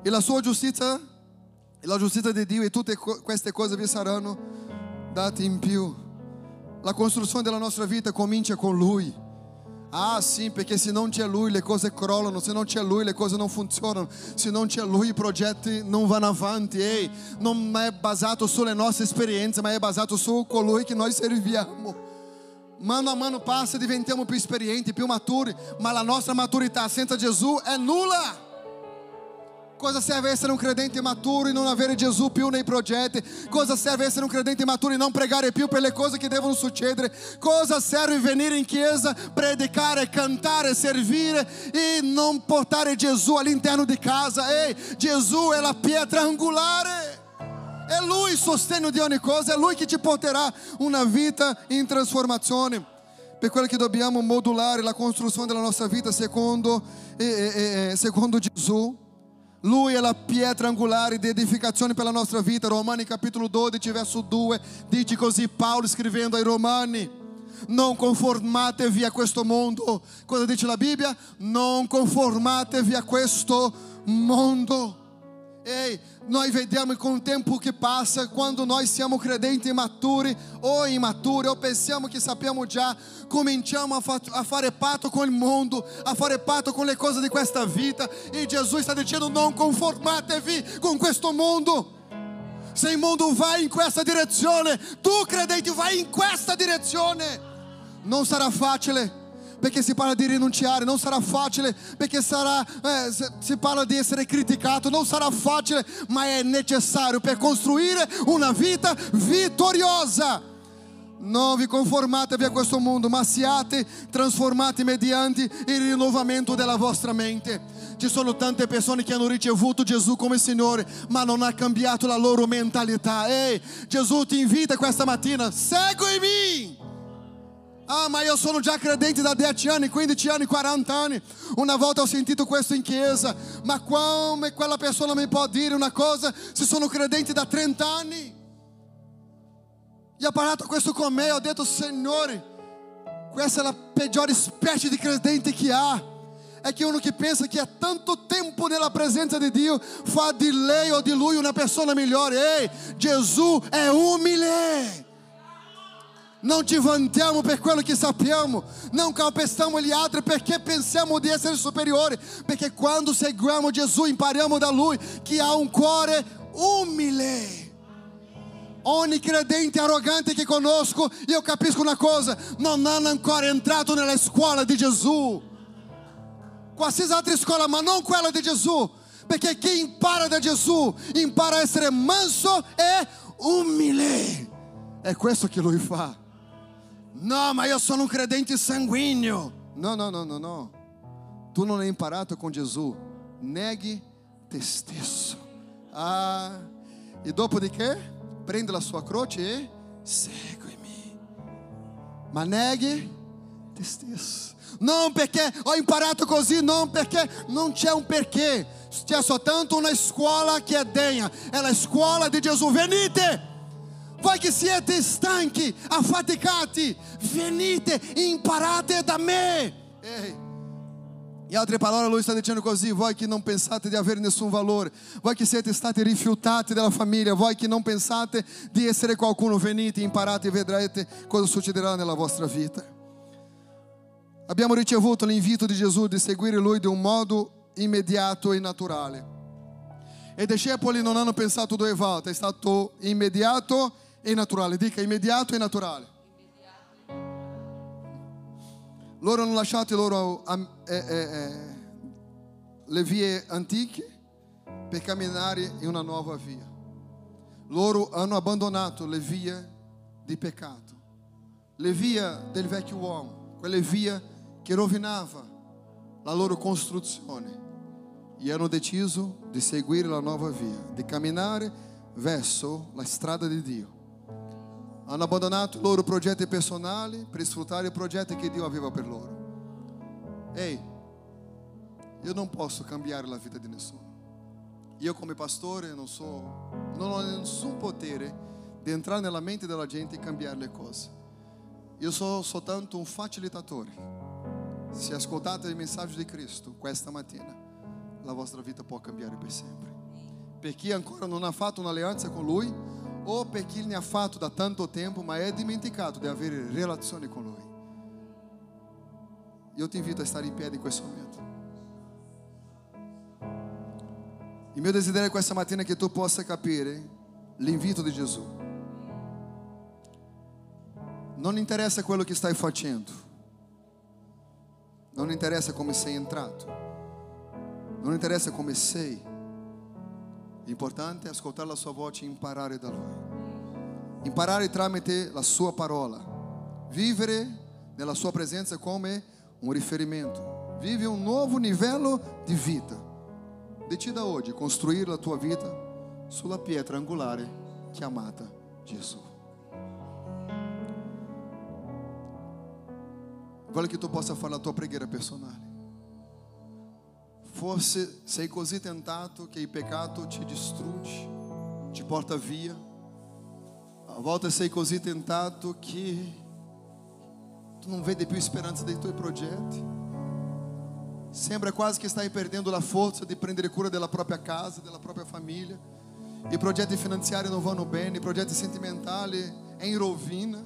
e la sua giustizia, e la giustizia di Dio, e tutte queste cose vi saranno date in più. La costruzione della nostra vita comincia con Lui. Ah sì, perché se non c'è Lui le cose crollano, se non c'è Lui le cose non funzionano, se non c'è Lui i progetti non vanno avanti. Ehi, non è basato sulle nostre esperienze, ma è basato su colui che noi serviamo. Mano a mano passa, diventiamo più esperienti, più maturi, ma la nostra maturità senza Gesù è nulla. Cosa serve essere um credente maturo e não avere Gesù più nei progetti? Cosa serve essere un credente maturo e non pregare più per le cose che devono succedere? Cosa serve venire in chiesa, predicare, cantare, servire e non portare Gesù all'interno di casa? Ei, Gesù è la pietra angolare. È Lui il sostegno di ogni cosa, è Lui che ci porterà una vita in trasformazione. Per quello che dobbiamo modulare la costruzione della nostra vita secondo, eh, eh, secondo Gesù. Lui è la pietra angolare di edificazione per la nostra vita. Romani capitolo 12, verso 2 dice così Paolo scrivendo ai Romani. Non conformatevi a questo mondo. Cosa dice la Bibbia? Non conformatevi a questo mondo. Ei, noi vediamo com o tempo que passa, quando nós siamo credenti maturi ou imaturi, ou pensiamo che sappiamo già, cominciamo a, fa a fare patto con il mondo, a fare patto con le cose di questa vita, e Gesù sta dicendo: non conformatevi con questo mondo. Se il mondo va in questa direzione, tu credente vai in questa direzione. Non sarà facile, perché si parla di rinunciare, non sarà facile perché sarà, eh, si parla di essere criticato, non sarà facile, ma è necessario per costruire una vita vittoriosa. Non vi conformatevi a questo mondo, ma siate trasformati mediante il rinnovamento della vostra mente. Ci sono tante persone che hanno ricevuto Gesù come Signore, ma non ha cambiato la loro mentalità. Ehi, Gesù ti invita questa mattina, seguimi! Ah, ma io sono già credente da 10 anni, 15 anni, 40 anni. Una volta ho sentito questo in chiesa, ma come quella persona mi può dire una cosa se sono credente da 30 anni? E ha parlato questo con me, ho detto, Signore, questa è la peggiore specie di credente che ha. È che uno che pensa che ha tanto tempo nella presenza di Dio fa di lei o di lui una persona migliore. Ehi, Gesù è umile. Non ci vantiamo per quello che sappiamo, non calpestiamo gli altri perché pensiamo di essere superiori, perché quando seguiamo Gesù impariamo da Lui che ha un cuore umile. Ogni credente arrogante che conosco, io capisco una cosa, non hanno ancora entrato nella scuola di Gesù. Qualsiasi altra scuola, ma non quella di Gesù. Perché chi impara da Gesù impara a essere manso e umile. È questo che lui fa. No, ma io sono un credente sanguigno. No, no, no, no, no. Tu non hai imparato con Gesù. Neghi te stesso. Ah, e dopo di che? Prende la sua croce e seguimi. Ma neghi te stesso. Non perché ho imparato così, non perché non c'è un perché. C'è soltanto una scuola che è degna. È la scuola di Gesù. Venite! Voi che siete stanchi, affaticati, venite e imparate da me. Ei. In altre parole, lui sta dicendo così: voi che non pensate di avere nessun valore, voi che siete stati rifiutati dalla famiglia, voi che non pensate di essere qualcuno, venite, imparate e vedrete cosa succederà nella vostra vita. Abbiamo ricevuto l'invito di Gesù di seguire lui di un modo immediato e naturale. E i discepoli non hanno pensato due volte, è stato immediato e naturale. Dica immediato e naturale. Loro hanno lasciato loro eh, eh, eh, le vie antiche per camminare in una nuova via. Loro hanno abbandonato le vie di peccato, le vie del vecchio uomo, quelle vie che rovinava la loro costruzione e hanno deciso di seguire la nuova via, di camminare verso la strada di Dio. Hanno abbandonato i loro progetti personali per sfruttare i progetti che Dio aveva per loro. Ehi, io non posso cambiare la vita di nessuno. Io come pastore non, so, non ho nessun potere di entrare nella mente della gente e cambiare le cose. Io sono soltanto un facilitatore. Se ascoltate il messaggio di Cristo questa mattina, la vostra vita può cambiare per sempre. Per chi ancora non ha fatto un'alleanza con Lui, o perché ne ha fatto da tanto tempo, ma è dimenticato di avere relazione con Lui. Io ti invito a stare in piedi in questo momento. Il mio desiderio questa mattina è che tu possa capire l'invito di Gesù. Non interessa quello che stai facendo, non interessa come sei entrato, non interessa come sei. L'importante è ascoltare la sua voce e imparare da Lui. Imparare tramite la sua parola. Vivere nella sua presenza come un riferimento. Vive un nuovo livello di vita. Decida oggi costruire la tua vita sulla pietra angolare chiamata Gesù. Voglio che tu possa fare la tua preghiera personale. Sei così tentato che il peccato ti distrugge, ti porta via. A volte sei così tentato che tu non vedi più speranza dei tuoi progetti. Sembra quasi che stai perdendo la forza di prendere cura della propria casa, della propria famiglia. I progetti finanziari non vanno bene, i progetti sentimentali è in rovina.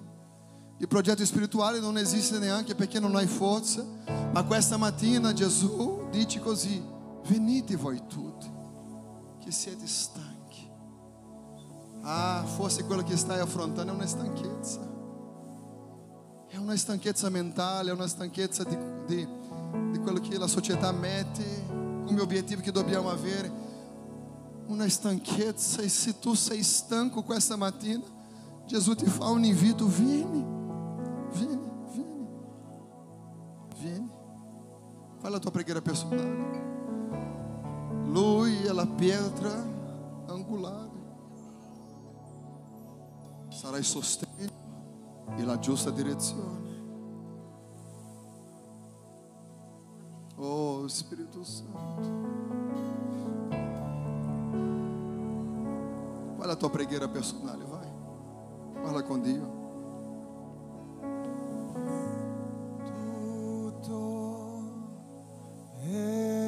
Il progetto spirituale non esiste neanche perché non hai forza. Ma questa mattina Gesù dice così, venite voi tutti che siete stanchi. Ah, forse quello che stai affrontando è una stanchezza. È una stanchezza mentale, è una stanchezza di, di, di quello che la società mette come obiettivo che dobbiamo avere. Una stanchezza, e se tu sei stanco questa mattina, Gesù ti fa un invito: vieni, Vini, Vini, Vini. Fala a tua pregueira personal. Lui é a pedra angular. Sarai sustento e la justa direção. Oh, Espírito Santo. Fala a tua pregueira personal, vai. Fala com Deus.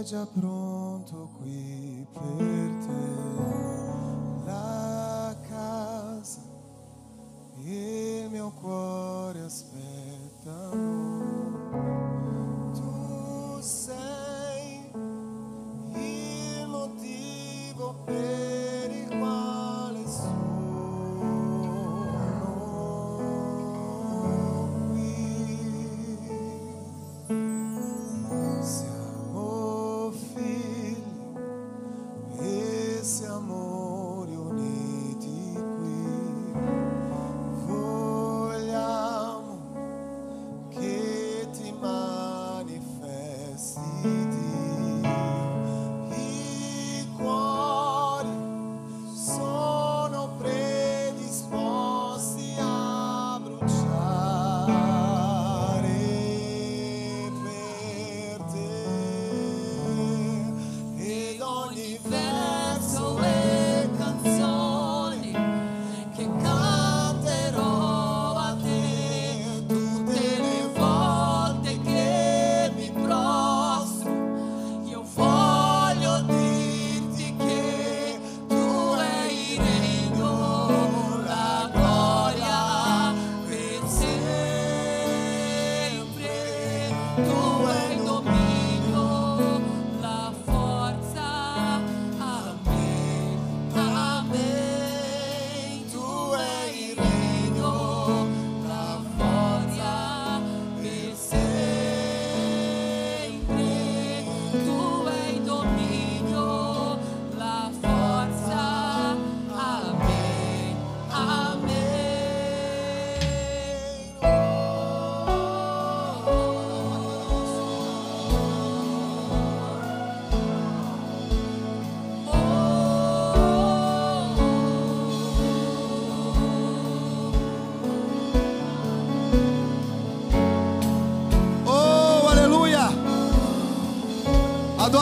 Già pronto qui per te. La casa, il mio cuore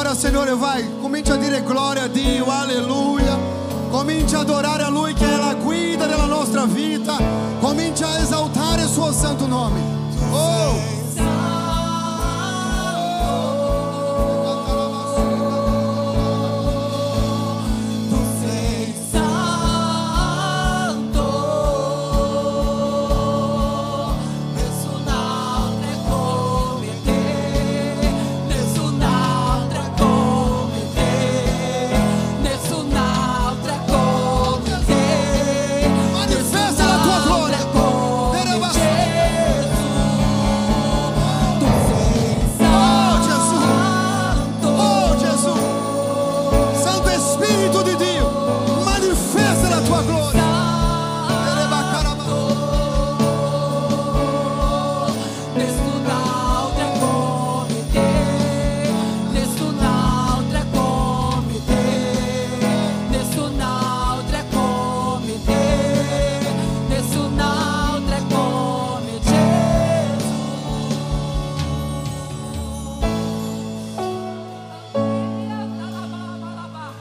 Agora, Senhor, vai. Comente a dire glória a Deus, aleluia. Comente a adorar a Lui que ela cuida da nossa vida. Comente a exaltar o seu santo nome.